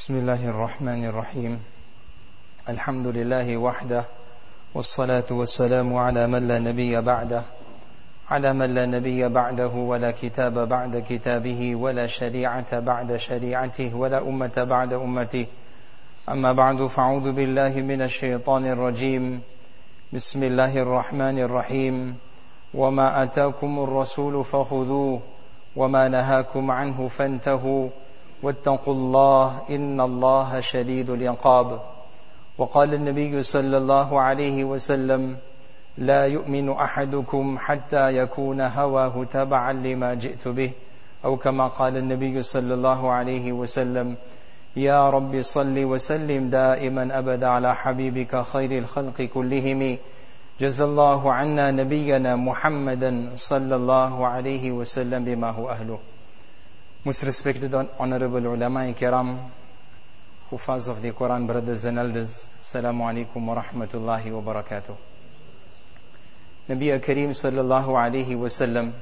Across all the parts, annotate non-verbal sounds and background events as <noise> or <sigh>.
بسم الله الرحمن الرحيم. الحمد لله وحده والصلاة والسلام على من لا نبي بعده على من لا نبي بعده ولا كتاب بعد كتابه ولا شريعة بعد شريعته ولا أمة بعد أمته. أما بعد فأعوذ بالله من الشيطان الرجيم. بسم الله الرحمن الرحيم. وما أتاكم الرسول فخذوه وما نهاكم عنه فانتهوا. واتقوا الله إن الله شديد العقاب. وقال النبي صلى الله عليه وسلم لا يؤمن أحدكم حتى يكون هواه تبعا لما جئت به. أو كما قال النبي صلى الله عليه وسلم يا رب صل وسلم دائما أبدا على حبيبك خير الخلق كلهم. جزا الله عنا نبينا محمدا صلى الله عليه وسلم بما هو أهله. Most respected honorable ulama kiram, Hufaz of the Quran, brothers and elders, Assalamu alaikum wa rahmatullahi wa barakatuh. Nabi Kareem sallallahu alayhi wa sallam,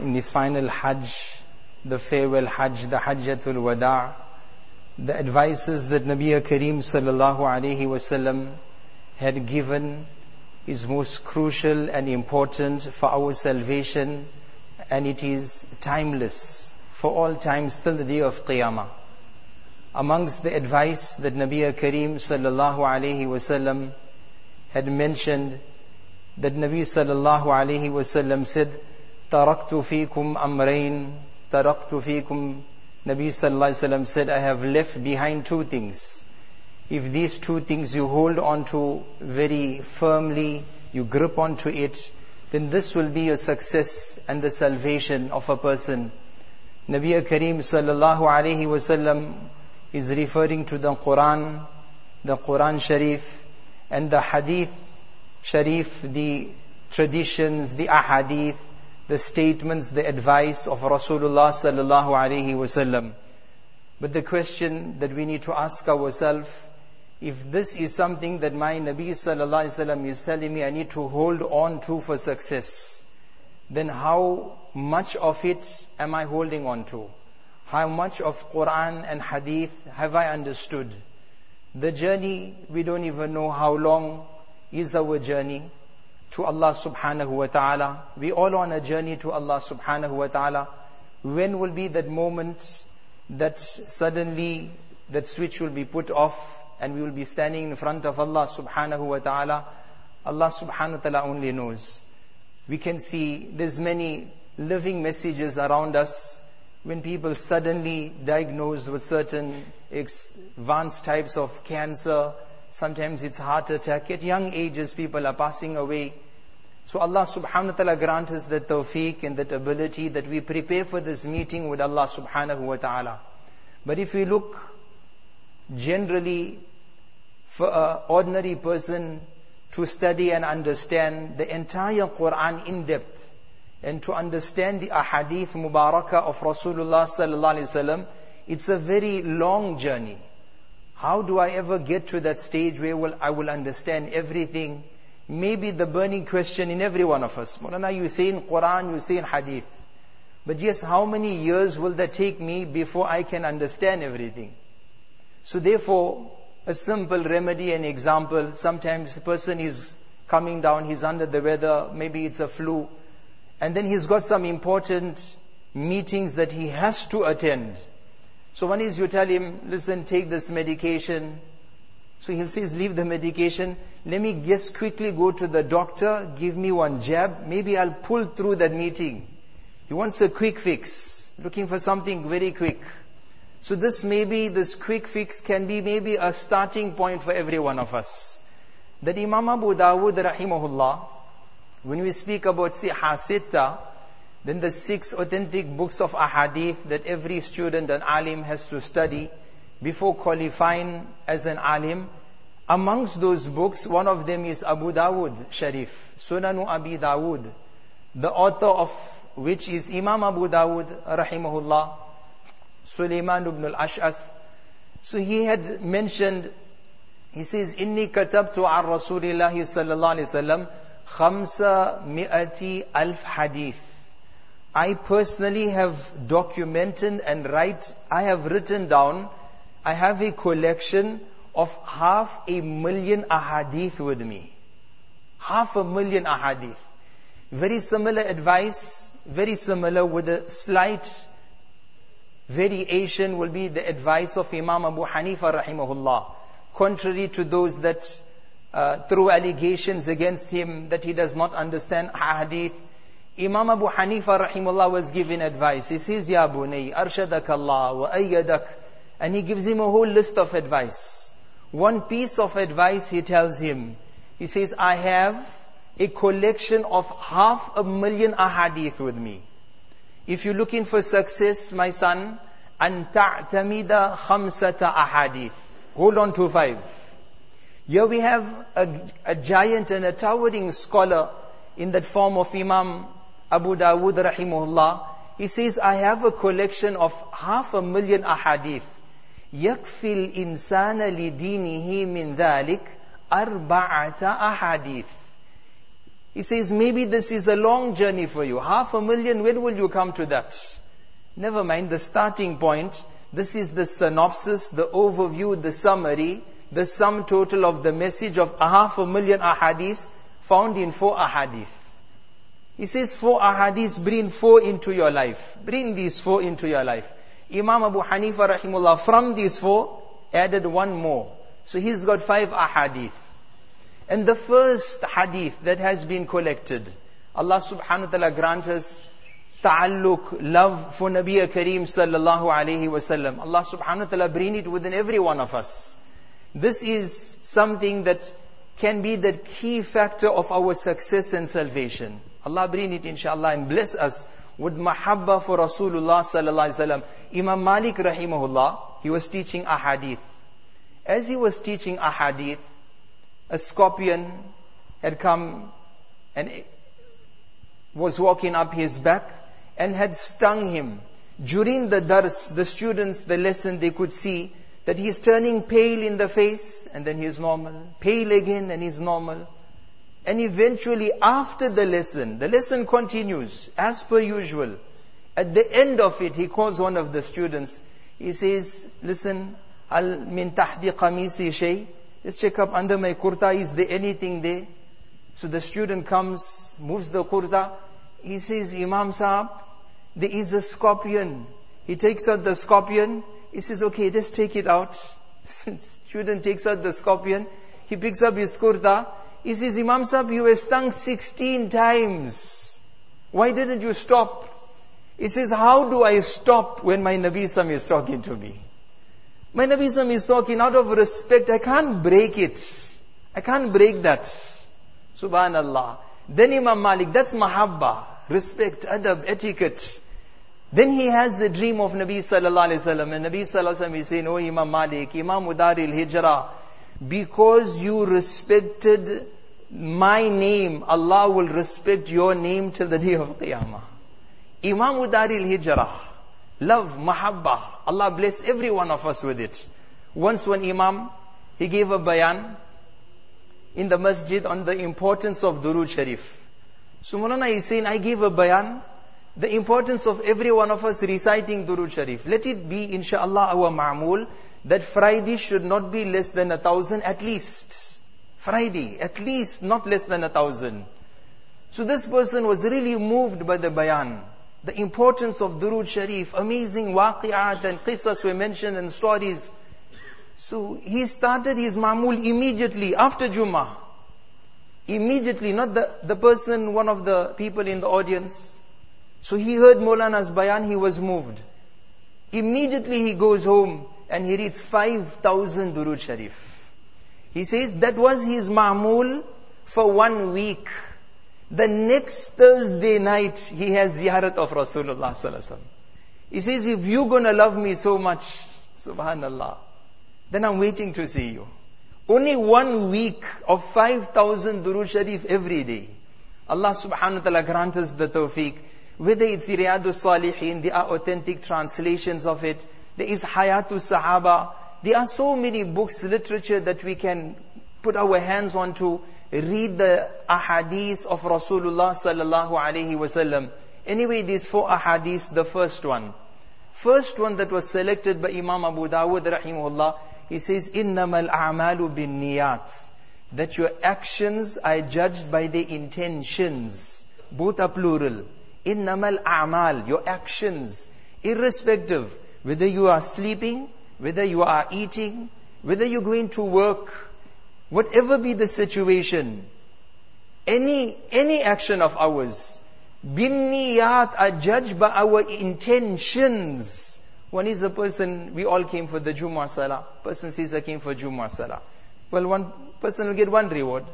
in this final Hajj, the farewell Hajj, the Hajjatul Wada', the advices that Nabi Kareem sallallahu alayhi wa sallam had given is most crucial and important for our salvation and it is timeless for all times till the day of Qiyamah. Amongst the advice that Nabi Kareem sallallahu alayhi wasallam had mentioned, that Nabi sallallahu alayhi wasallam said, "Taraktu fikum amrain, taraktu fikum." Nabi sallallahu alayhi wasallam said, "I have left behind two things. If these two things you hold on to very firmly, you grip onto it, then this will be a success and the salvation of a person. Nabi Kareem sallallahu alayhi wasallam is referring to the Quran, the Quran Sharif, and the Hadith Sharif, the traditions, the Ahadith, the statements, the advice of Rasulullah sallallahu alayhi wasallam. But the question that we need to ask ourselves, if this is something that my Nabi sallallahu alaihi wasallam is telling me I need to hold on to for success, then how much of it am I holding on to? How much of Quran and Hadith have I understood? The journey, we don't even know how long is our journey to Allah subhanahu wa ta'ala. We all on a journey to Allah subhanahu wa ta'ala. When will be that moment that suddenly that switch will be put off and we will be standing in front of Allah subhanahu wa ta'ala. Allah subhanahu wa ta'ala only knows. We can see there's many living messages around us when people suddenly diagnosed with certain advanced types of cancer, sometimes it's heart attack. At young ages, people are passing away. So Allah subhanahu wa ta'ala grant us the tawfiq and that ability that we prepare for this meeting with Allah subhanahu wa ta'ala. But if we look generally for an uh, ordinary person to study and understand the entire Quran in depth and to understand the ahadith mubarakah of Rasulullah sallallahu alaihi wasallam, it's a very long journey. How do I ever get to that stage where will, I will understand everything? Maybe the burning question in every one of us. Mulana, you say in Quran, you say in Hadith. But yes, how many years will that take me before I can understand everything? So therefore, a simple remedy and example. Sometimes a person is coming down, he's under the weather, maybe it's a flu, and then he's got some important meetings that he has to attend. So one is you tell him, listen, take this medication. So he'll say, leave the medication. Let me just quickly go to the doctor, give me one jab. Maybe I'll pull through that meeting. He wants a quick fix, looking for something very quick. So this maybe, this quick fix can be maybe a starting point for every one of us. That Imam Abu Dawud rahimahullah, when we speak about Siha Sitta, then the six authentic books of ahadith that every student and alim has to study before qualifying as an alim. Amongst those books, one of them is Abu Dawud Sharif, Sunanu Abi Dawud, the author of which is Imam Abu Dawud rahimahullah, Sulaiman ibn al-Ash'as. So he had mentioned, he says, إِنِّي كَتَبْتُ عَنْ رَسُولِ اللَّهِ صَلَّى اللَّهِ عَلَيْهِ وسلم خَمْسَ مِئَةِ أَلْفْ حَدِيث I personally have documented and write, I have written down, I have a collection of half a million ahadith with me. Half a million ahadith. Very similar advice, very similar with a slight variation will be the advice of Imam Abu Hanifa rahimahullah. Contrary to those that uh, throw allegations against him that he does not understand hadith. Imam Abu Hanifa rahimahullah was given advice. He says, Ya bunay, arshadak Allah wa ayyadak. And he gives him a whole list of advice. One piece of advice he tells him. He says, I have a collection of half a million ahadith with me. If you're looking for success, my son, أن تعتمد خمسة أحاديث. Hold on to five. Here we have a, a giant and a towering scholar in that form of Imam Abu Dawood rahimahullah. He says, I have a collection of half a million ahadith. يكفي الإنسان لدينه من ذلك أربعة أحاديث. he says, maybe this is a long journey for you. Half a million, when will you come to that? Never mind the starting point. This is the synopsis, the overview, the summary, the sum total of the message of a half a million ahadith found in four ahadith. He says four ahadith, bring four into your life. Bring these four into your life. Imam Abu Hanifa rahimullah from these four added one more. So he's got five ahadith. And the first hadith that has been collected, Allah subhanahu wa ta'ala grant us ta'alluq, love for Nabi Kareem sallallahu alayhi wasallam. Allah subhanahu wa ta'ala bring it within every one of us. This is something that can be the key factor of our success and salvation. Allah bring it inshallah and bless us with mahabba for Rasulullah sallallahu alayhi wasallam. Imam Malik rahimahullah, he was teaching a hadith. As he was teaching a hadith, a scorpion had come and was walking up his back and had stung him. During the dars, the students, the lesson, they could see that he is turning pale in the face and then he is normal, pale again and he's normal. And eventually after the lesson, the lesson continues as per usual. At the end of it, he calls one of the students. He says, listen, al min tahdi qamisi shay. Let's check up under my kurta, is there anything there? So the student comes, moves the kurta. He says, Imam Saab, there is a scorpion. He takes out the scorpion. He says, okay, just take it out. <laughs> student takes out the scorpion. He picks up his kurta. He says, Imam Saab, you were stung 16 times. Why didn't you stop? He says, how do I stop when my Nabi Sam is talking to me? My Nabi is talking out of respect. I can't break it. I can't break that. Subhanallah. Then Imam Malik, that's mahabba, respect, adab, etiquette. Then he has a dream of Nabi sallallahu alaihi wasallam, and Nabi sallallahu alaihi wasallam is saying, "Oh Imam Malik, Imam Udaril Hijrah, because you respected my name, Allah will respect your name till the day of Qiyamah." Imam Udaril Hijrah love, mahabbah. Allah bless every one of us with it. Once one Imam, he gave a bayan in the masjid on the importance of Durood Sharif. So Mulana is saying, I gave a bayan, the importance of every one of us reciting Durood Sharif. Let it be, inshallah, our ma'mul, that Friday should not be less than a thousand at least. Friday, at least not less than a thousand. So this person was really moved by the bayan the importance of Durood Sharif, amazing waqi'at and qisas were mentioned and stories. So he started his mamul immediately after Jummah. Immediately, not the, the person, one of the people in the audience. So he heard Molana's bayan, he was moved. Immediately he goes home and he reads 5,000 Durood Sharif. He says that was his ma'mul for one week. The next Thursday night, he has ziyarat of Rasulullah sallallahu He says, if you're gonna love me so much, subhanallah, then I'm waiting to see you. Only one week of 5,000 Durood Sharif every day. Allah subhanahu wa ta'ala grant us the tawfiq. Whether it's the Riyadus Salihin, there are authentic translations of it. There is Hayatul Sahaba. There are so many books, literature that we can put our hands onto read the ahadith of Rasulullah sallallahu alaihi wasallam. Anyway, these four ahadith, the first one. First one that was selected by Imam Abu Dawud rahimahullah, he says, إِنَّمَا الْأَعْمَالُ بِالنِّيَّاتِ That your actions are judged by the intentions. Both are plural. إِنَّمَا الْأَعْمَالُ Your actions, irrespective, whether you are sleeping, whether you are eating, whether you're going to work, whatever be the situation, any, any action of ours, binniyat are judged by our intentions. One is a person, we all came for the Jummah Salah. Person says, I came for Jummah Salah. Well, one person will get one reward.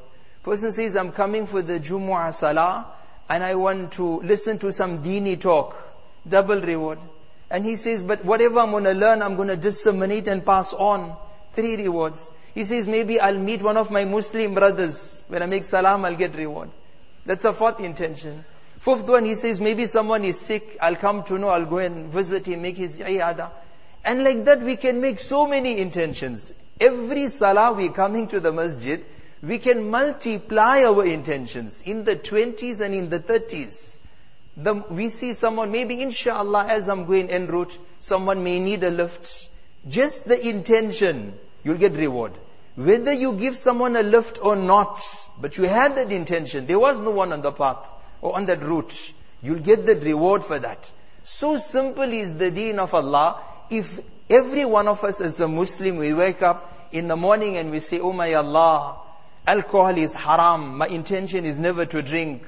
Person says, I'm coming for the Jummah Salah and I want to listen to some dini talk. Double reward. And he says, but whatever I'm to learn, I'm to disseminate and pass on. Three rewards. He says, maybe I'll meet one of my Muslim brothers. When I make salam, I'll get reward. That's a fourth intention. Fifth one, he says, maybe someone is sick, I'll come to know, I'll go and visit him, make his iyada. And like that, we can make so many intentions. Every salah we coming to the masjid, we can multiply our intentions in the 20s and in the 30s. The, we see someone, maybe inshallah, as I'm going en route, someone may need a lift. Just the intention, you'll get reward. Whether you give someone a lift or not, but you had that intention, there was no one on the path or on that route, you'll get the reward for that. So simple is the deen of Allah. If every one of us as a Muslim, we wake up in the morning and we say, Oh my Allah, alcohol is haram, my intention is never to drink.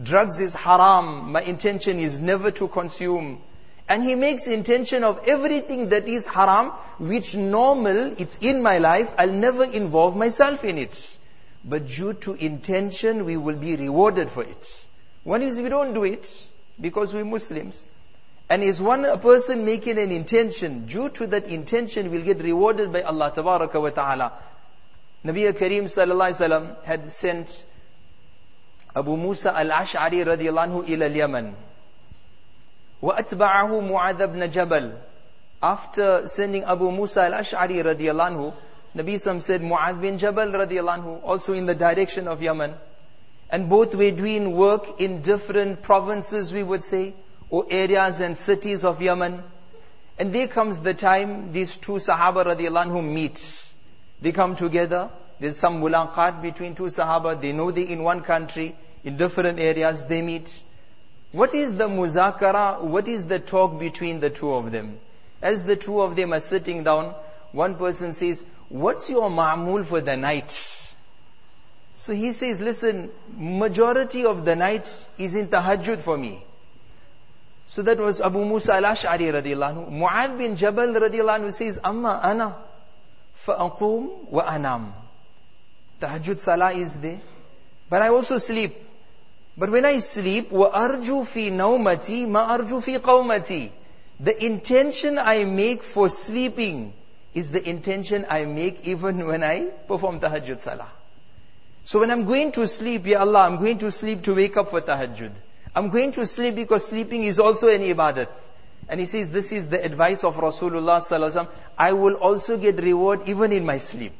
Drugs is haram. My intention is never to consume. And he makes intention of everything that is haram, which normal, it's in my life, I'll never involve myself in it. But due to intention, we will be rewarded for it. One is we don't do it, because we're Muslims. And is one a person making an intention, due to that intention, we'll get rewarded by Allah Tabaraka wa Ta'ala. Nabi Kareem Sallallahu Alaihi Wasallam had sent Abu Musa al-Ash'ari radiallahu ila al-Yaman. وأتبعه معاذ بن جبل. After sending Abu Musa al-Ash'ari radiallahu, Nabi Sam said Mu'adh bin Jabal radiallahu, also in the direction of Yemen. And both were doing work in different provinces, we would say, or areas and cities of Yemen. And there comes the time these two Sahaba radiallahu meet. They come together, there's some mulaqat between two Sahaba. They know they in one country, in different areas, they meet. What is the muzakara? What is the talk between the two of them? As the two of them are sitting down, one person says, what's your ma'mul for the night? So he says, listen, majority of the night is in tahajjud for me. So that was Abu Musa al-Ash'ari radiallahu anhu. Mu'adh bin Jabal radiallahu anhu says, Amma ana fa'aqum wa anam. Tahajjud salah is there. But I also sleep. But when I sleep, وَأَرْجُو فِي نَوْمَتِي مَا أَرْجُو فِي قَوْمَتِي The intention I make for sleeping is the intention I make even when I perform tahajjud salah. So when I'm going to sleep, Ya Allah, I'm going to sleep to wake up for tahajjud. I'm going to sleep because sleeping is also an ibadat. And he says, this is the advice of Rasulullah sallallahu I will also get reward even in my sleep.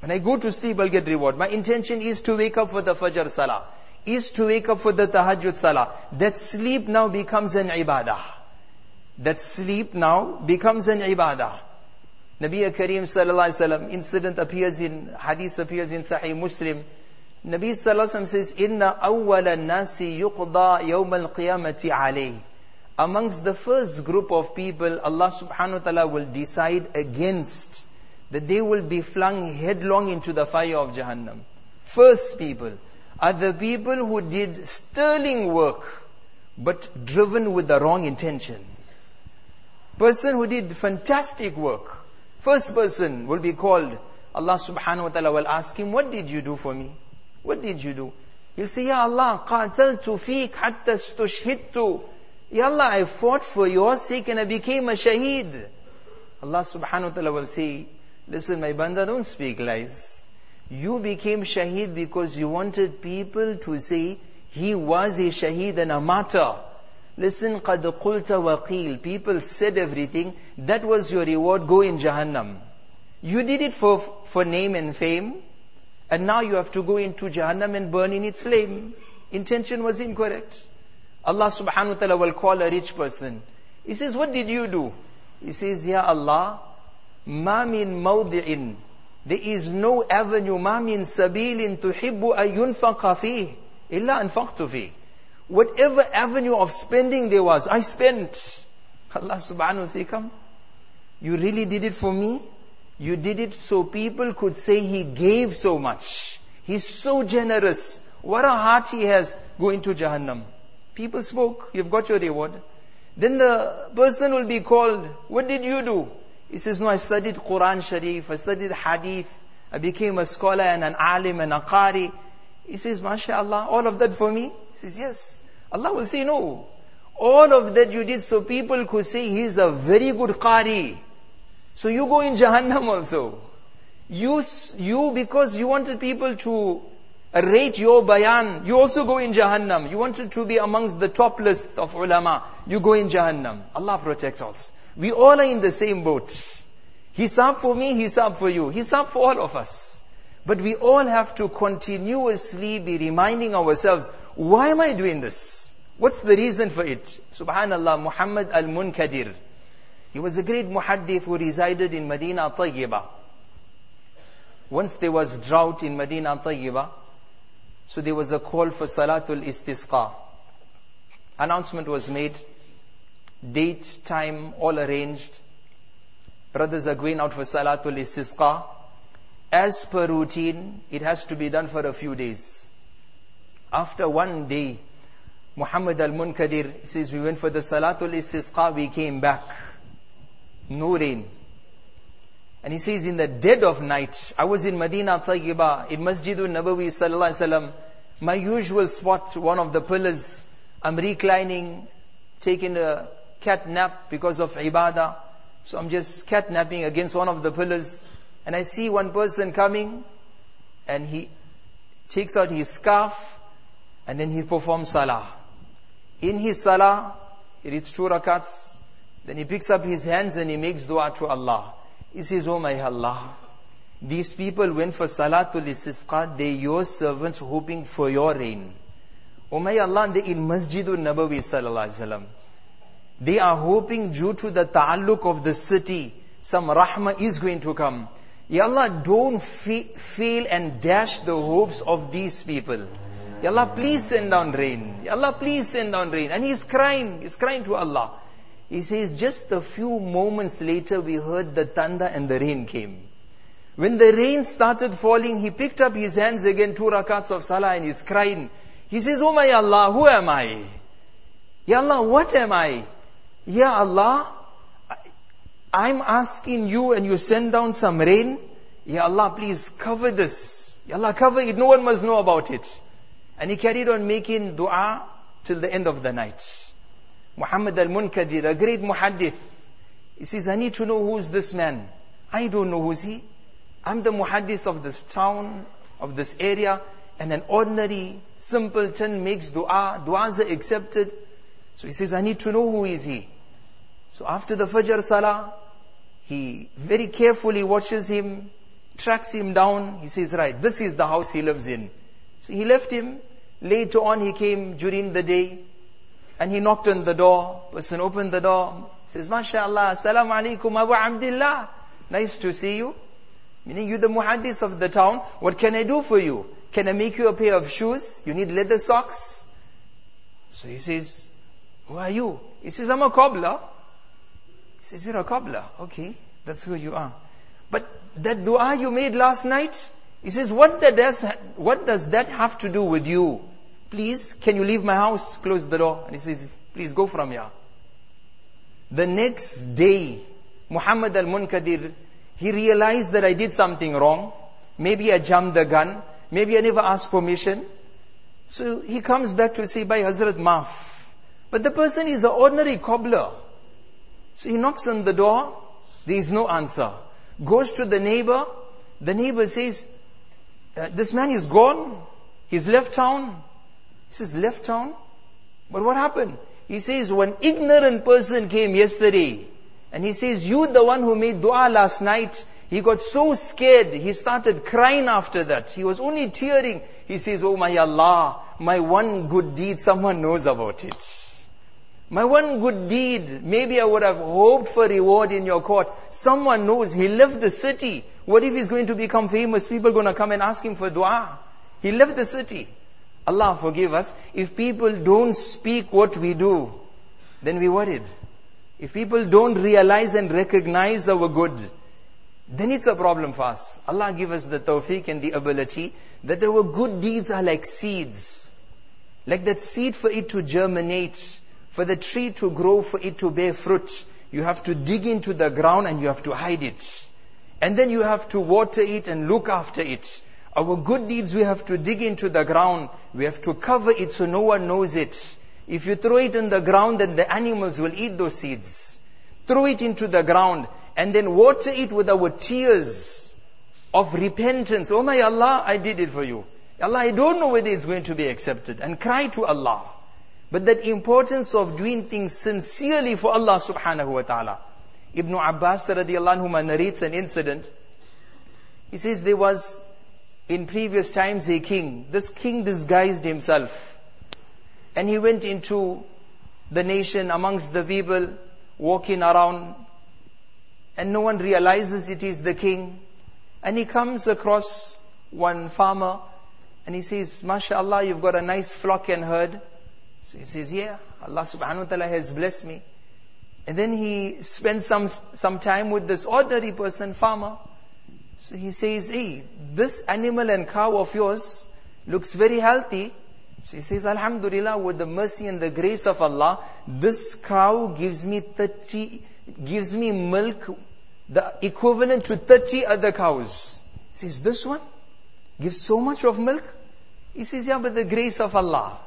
When I go to sleep, I'll get reward. My intention is to wake up for the Fajr Salah. Is to wake up for the Tahajjud Salah. That sleep now becomes an ibadah. That sleep now becomes an ibadah. Nabi Kareem sallallahu alaihi wasallam incident appears in hadith appears in Sahih Muslim. Nabi sallallahu alaihi wasallam says, "Inna nasi yuqda yawm al-qiyamati alayh." Amongst the first group of people, Allah subhanahu wa ta'ala will decide against that they will be flung headlong into the fire of Jahannam. First people are the people who did sterling work, but driven with the wrong intention. Person who did fantastic work, first person will be called. Allah subhanahu wa ta'ala will ask him, what did you do for me? What did you do? He'll say, Ya Allah, qataltu feek hatta stushhidtu. Ya Allah, I fought for your sake and I became a shaheed. Allah subhanahu wa ta'ala will say, Listen, my banda, don't speak lies. You became shaheed because you wanted people to say he was a shaheed and a martyr. Listen, قَدْ قُلْتَ وَقِيل. People said everything. That was your reward. Go in Jahannam. You did it for, for name and fame. And now you have to go into Jahannam and burn in its flame. Intention was incorrect. Allah subhanahu wa ta'ala will call a rich person. He says, what did you do? He says, Ya Allah, ma min mawdi'in. there is no avenue, ma min sabilin tuhibbu an yunfaqa fih, illa anfaqtu fih. Whatever avenue of spending there was, I spent. Allah subhanahu wa ta'ala. You really did it for me? You did it so people could say he gave so much. He's so generous. What a heart he has. Go into Jahannam. People spoke. You've got your reward. Then the person will be called. What did you do? He says, no, I studied Quran Sharif. I studied Hadith. I became a scholar and an alim and a qari. He says, MashaAllah, all of that for me? He says, yes. Allah will say, no. All of that you did so people could say he's a very good qari. So you go in Jahannam also. You, you, because you wanted people to rate your bayan, you also go in Jahannam. You wanted to be amongst the top list of ulama, you go in Jahannam. Allah protects us. We all are in the same boat. Hisab for me, Hisab for you. Hisab for all of us. But we all have to continuously be reminding ourselves, why am I doing this? What's the reason for it? Subhanallah, Muhammad al-Munkadir. He was a great muhaddith who resided in Medina Tayyibah. Once there was drought in Medina Tayyibah, so there was a call for Salatul Istisqa. Announcement was made, date, time, all arranged. Brothers are going out for Salatul Istisqa. As per routine, it has to be done for a few days. After one day, Muhammad al-Munkadir says, we went for the Salatul Istisqa, we came back no rain. And he says, in the dead of night, I was in Medina Tayyibah, in Masjidul Nabawi sallallahu alaihi wasallam, my usual spot, one of the pillars. I'm reclining, taking a cat nap because of ibadah. So I'm just cat napping against one of the pillars. And I see one person coming, and he takes out his scarf, and then he performs salah. In his salah, he reads two rakats, then he picks up his hands and he makes dua to Allah. He says, Oh my Allah, these people went for Salatul Istisqa, they your servants hoping for your rain. Oh my Allah, they in Masjidul Nabawi sallallahu alaihi wasallam. They are hoping due to the ta'alluq of the city, some rahmah is going to come. Ya Allah, don't fa- fail and dash the hopes of these people. Ya Allah, please send down rain. Ya Allah, please send down rain. And he's crying, he's crying to Allah. He says, just a few moments later, we heard the thunder and the rain came. When the rain started falling, he picked up his hands again, two rakats of salah, and he's crying. He says, Oh my Allah, who am I? Ya Allah, what am I? Ya Allah, I'm asking you and you send down some rain. Ya Allah, please cover this. Ya Allah, cover it. No one must know about it. And he carried on making dua till the end of the night. Muhammad al-Munkadir, a great muhaddith. He says, I need to know who's this man. I don't know who's he. I'm the muhaddith of this town, of this area, and an ordinary simpleton makes dua, du'as are accepted. So he says, I need to know who is he. So after the Fajr Salah, he very carefully watches him, tracks him down. He says, right, this is the house he lives in. So he left him. Later on he came during the day. And he knocked on the door. Person opened the door. Says, MashaAllah, Salam alaikum Abu Abdullah. Nice to see you. Meaning you're the muhaddis of the town. What can I do for you? Can I make you a pair of shoes? You need leather socks? So he says, who are you? He says, I'm a cobbler. He says, you're a cobbler. Okay, that's who you are. But that dua you made last night, he says, what, that does, what does that have to do with you? please, can you leave my house? Close the door. And he says, please go from here. The next day, Muhammad al-Munkadir, he realized that I did something wrong. Maybe I jumped the gun. Maybe I never asked permission. So he comes back to say, by Hazrat Maaf. But the person is an ordinary cobbler. So he knocks on the door. There is no answer. Goes to the neighbor. The neighbor says, uh, this man is gone. He's left town. He says, left town? But what happened? He says, one ignorant person came yesterday and he says, you the one who made dua last night, He got so scared, he started crying after that. He was only tearing. He says, Oh my Allah, my one good deed, someone knows about it. My one good deed, maybe I would have hoped for reward in your court. Someone knows, he left the city. What if he's going to become famous? People to come and ask him for dua. He left the city. Allah forgive us. If people don't speak what we do, then we worried. If people don't realize and recognize our good, then it's a problem for us. Allah give us the tawfiq and the ability that our good deeds are like seeds. Like that seed for it to germinate, for the tree to grow, for it to bear fruit. You have to dig into the ground and you have to hide it. And then you have to water it and look after it. Our good deeds we have to dig into the ground. We have to cover it so no one knows it. If you throw it in the ground, then the animals will eat those seeds. Throw it into the ground and then water it with our tears of repentance. Oh my Allah, I did it for you. Allah, I don't know whether it's going to be accepted. And cry to Allah. But that importance of doing things sincerely for Allah subhanahu wa ta'ala. Ibn Abbas radiallahu anhu narrates an incident. He says there was in previous times a king. This king disguised himself. And he went into the nation amongst the people, walking around, and no one realizes it is the king. And he comes across one farmer, and he says, MashaAllah, you've got a nice flock and herd. So he says, yeah, Allah subhanahu wa ta'ala has blessed me. And then he spends some, some time with this ordinary person, farmer. So he says, hey, this animal and cow of yours looks very healthy. So he says, Alhamdulillah, with the mercy and the grace of Allah, this cow gives me 30, gives me milk, the equivalent to 30 other cows. He says, this one gives so much of milk? He says, yeah, but the grace of Allah.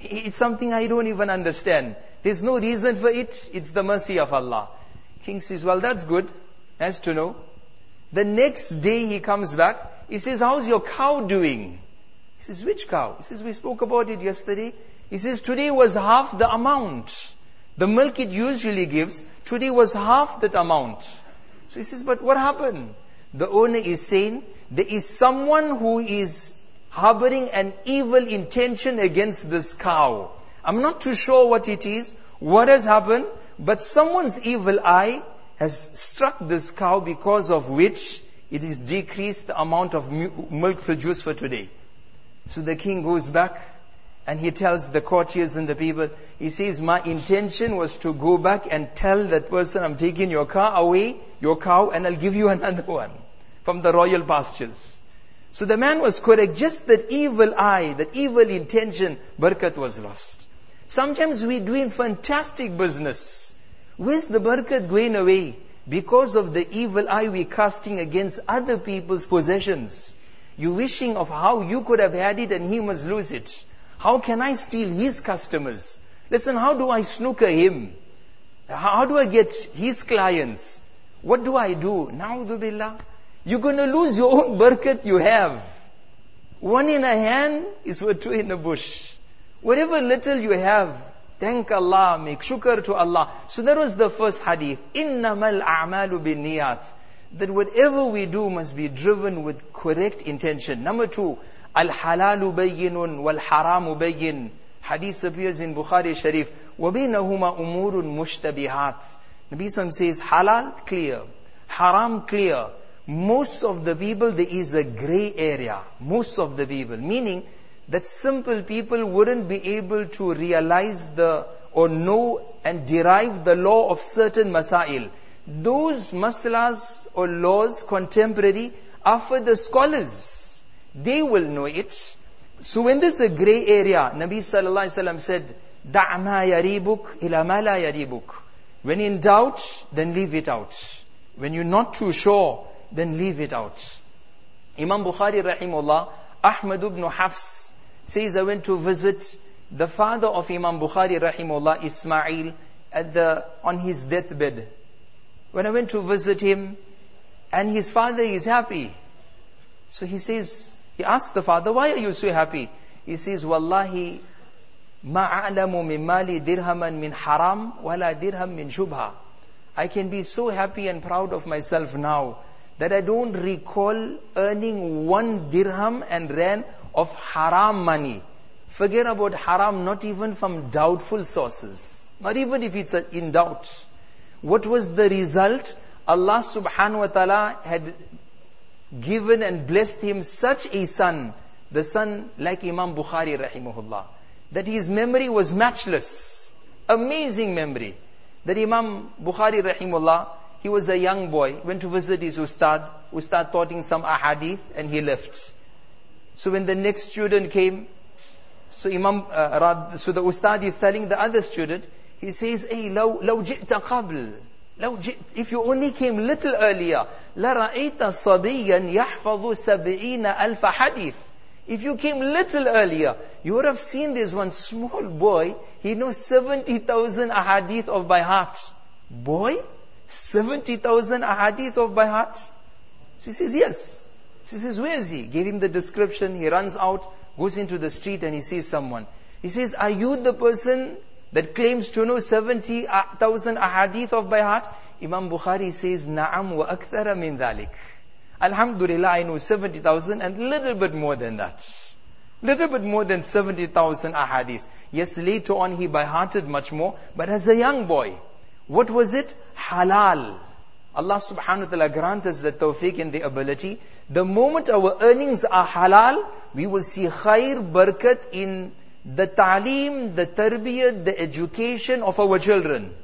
It's something I don't even understand. There's no reason for it. It's the mercy of Allah. King says, well, that's good. Has to know. The next day he comes back. He says, how's your cow doing? He says, which cow? He says, we spoke about it yesterday. He says, today was half the amount. The milk it usually gives, today was half that amount. So he says, but what happened? The owner is saying, there is someone who is harboring an evil intention against this cow. I'm not too sure what it is, what has happened, but someone's evil eye has struck this cow because of which it has decreased the amount of milk produced for today. So the king goes back and he tells the courtiers and the people, he says, my intention was to go back and tell that person, I'm taking your car away, your cow, and I'll give you <laughs> another one from the royal pastures. So the man was correct. Just that evil eye, that evil intention, barakat was lost. Sometimes we're doing fantastic business. Where's the barakat going away? Because of the evil eye we're casting against other people's possessions. You wishing of how you could have had it and he must lose it. How can I steal his customers? Listen, how do I snooker him? How do I get his clients? What do I do? Na'udhu billah. You're gonna lose your own barakat you have. One in a hand is worth two in a bush. Whatever little you have, thank Allah, make shukr to Allah. So that was the first hadith. إِنَّمَا الْأَعْمَالُ بِالنِّيَّاتِ that whatever we do must be driven with correct intention. Number two, al-halalu bayyinun wal-haramu bayyin. Hadith appears in Bukhari Sharif. وَبَيْنَهُمَا أُمُورٌ مُشْتَبِهَاتٌ Nabi Sam says, halal, clear. Haram, clear. Most of the people, there is a gray area. Most of the people. Meaning, that simple people wouldn't be able to realize the, or know and derive the law of certain masail. Those masalas or laws contemporary are for the scholars. They will know it. So when there's a gray area, Nabi sallallahu alaihi wasallam said, "Da'ma yaribuk ila ma la yaribuk." When in doubt, then leave it out. When you're not too sure, then leave it out. Imam Bukhari rahimullah, Ahmad ibn Hafs says, I went to visit the father of Imam Bukhari rahimullah, Ismail, at the, on his deathbed. When I went to visit him, and his father is happy. So he says, he asked the father, why are you so happy? He says, Wallahi, a'lamu min mali dirhaman min haram wala dirham min shubha. I can be so happy and proud of myself now. That I don't recall earning one dirham and rand of haram money. Forget about haram, not even from doubtful sources. Not even if it's in doubt. What was the result? Allah subhanahu wa ta'ala had given and blessed him such a son, the son like Imam Bukhari rahimahullah, that his memory was matchless. Amazing memory. That Imam Bukhari rahimahullah, he was a young boy, went to visit his ustad, ustad taught him some ahadith and he left. So when the next student came, so Imam, uh, so the ustad is telling the other student, he says, hey, لو, لو جئت قبل, لو جئت, if you only came little earlier, لرأيت صبيا يحفظ سبعين ألف حديث. If you came little earlier, you would have seen this one small boy, he knows 70,000 ahadith of by heart. Boy? 70,000 ahadith of by heart? She says, yes. She says, where is he? Gave him the description, he runs out, goes into the street and he sees someone. He says, are you the person that claims to know 70,000 ahadith of by heart? Imam Bukhari says, Na'am wa akthara min dhalik. Alhamdulillah, I know 70,000 and little bit more than that. Little bit more than 70,000 ahadith. Yes, later on he by hearted much more, but as a young boy, what was it? Halal. Allah subhanahu wa ta'ala grant us the tawfiq and the ability. The moment our earnings are halal, we will see khair, barakat in the ta'lim, the tarbiyah, the education of our children.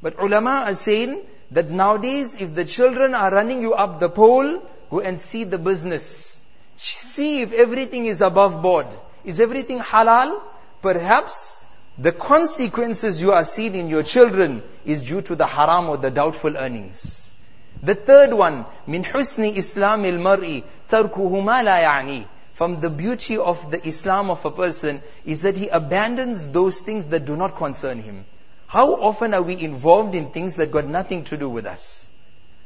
But ulama are saying that nowadays if the children are running you up the pole, go and see the business. See if everything is above board. Is everything halal? Perhaps the consequences you are seeing in your children is due to the haram or the doubtful earnings. The third one, min husni islam il mar'i tarkuhu ma la ya'ni. From the beauty of the Islam of a person is that he abandons those things that do not concern him. How often are we involved in things that got nothing to do with us?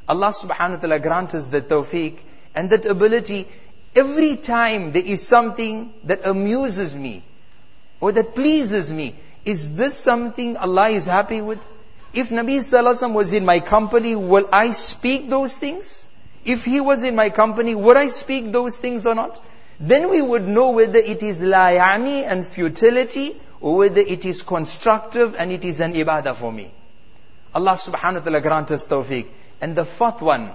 Allah subhanahu wa ta'ala grant us the tawfiq and that ability. Every time there is something that amuses me or that pleases me, is this something Allah is happy with? If Nabi Sallallahu was in my company, will I speak those things? If he was in my company, would I speak those things or not? Then we would know whether it is layani and futility or whether it is constructive and it is an ibadah for me. Allah subhanahu wa ta'ala grant us tawfiq. And the fourth one,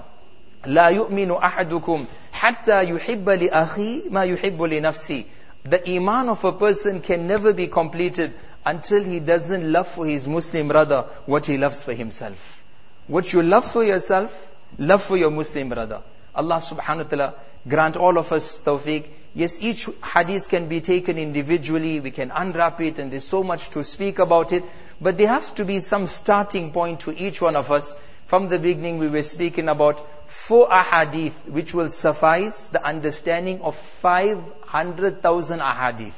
لا يؤمن أحدكم حتى يحب لأخي ما يحب لنفسي. The iman of a person can never be completed until he doesn't love for his Muslim brother what he loves for himself. What you love for yourself, love for your Muslim brother. Allah subhanahu wa ta'ala grant all of us tawfiq. Yes, each hadith can be taken individually, we can unwrap it and there's so much to speak about it. But there has to be some starting point to each one of us. From the beginning we were speaking about four ahadith which will suffice the understanding of 500,000 ahadith.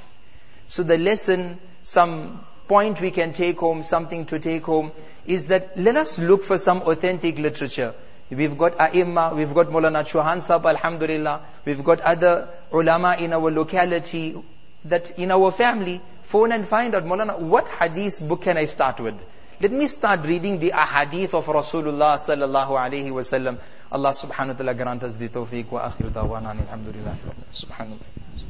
So the lesson, some point we can take home, something to take home, is that let us look for some authentic literature. We've got Aimma, we've got Maulana Chauhan Sahib, Alhamdulillah. We've got other ulama in our locality, that in our family, phone and find out, Maulana, what hadith book can I start with? Let me start reading the ahadith of Rasulullah sallallahu alayhi wa sallam. Allah subhanahu wa ta'ala grant us the tawfiq wa akhir dawana alhamdulillah. Subhanallah.